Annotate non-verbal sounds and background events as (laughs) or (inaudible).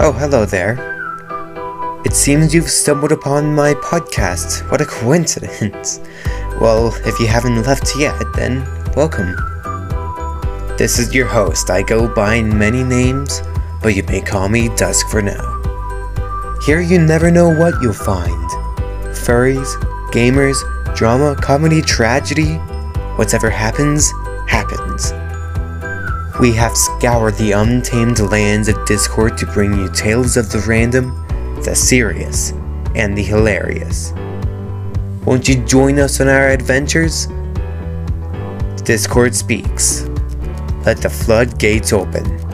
Oh, hello there. It seems you've stumbled upon my podcast. What a coincidence. (laughs) Well, if you haven't left yet, then welcome. This is your host. I go by many names, but you may call me Dusk for now. Here you never know what you'll find furries, gamers, drama, comedy, tragedy. Whatever happens, happens. We have scoured the untamed lands of Discord to bring you tales of the random, the serious, and the hilarious. Won't you join us on our adventures? Discord speaks. Let the floodgates open.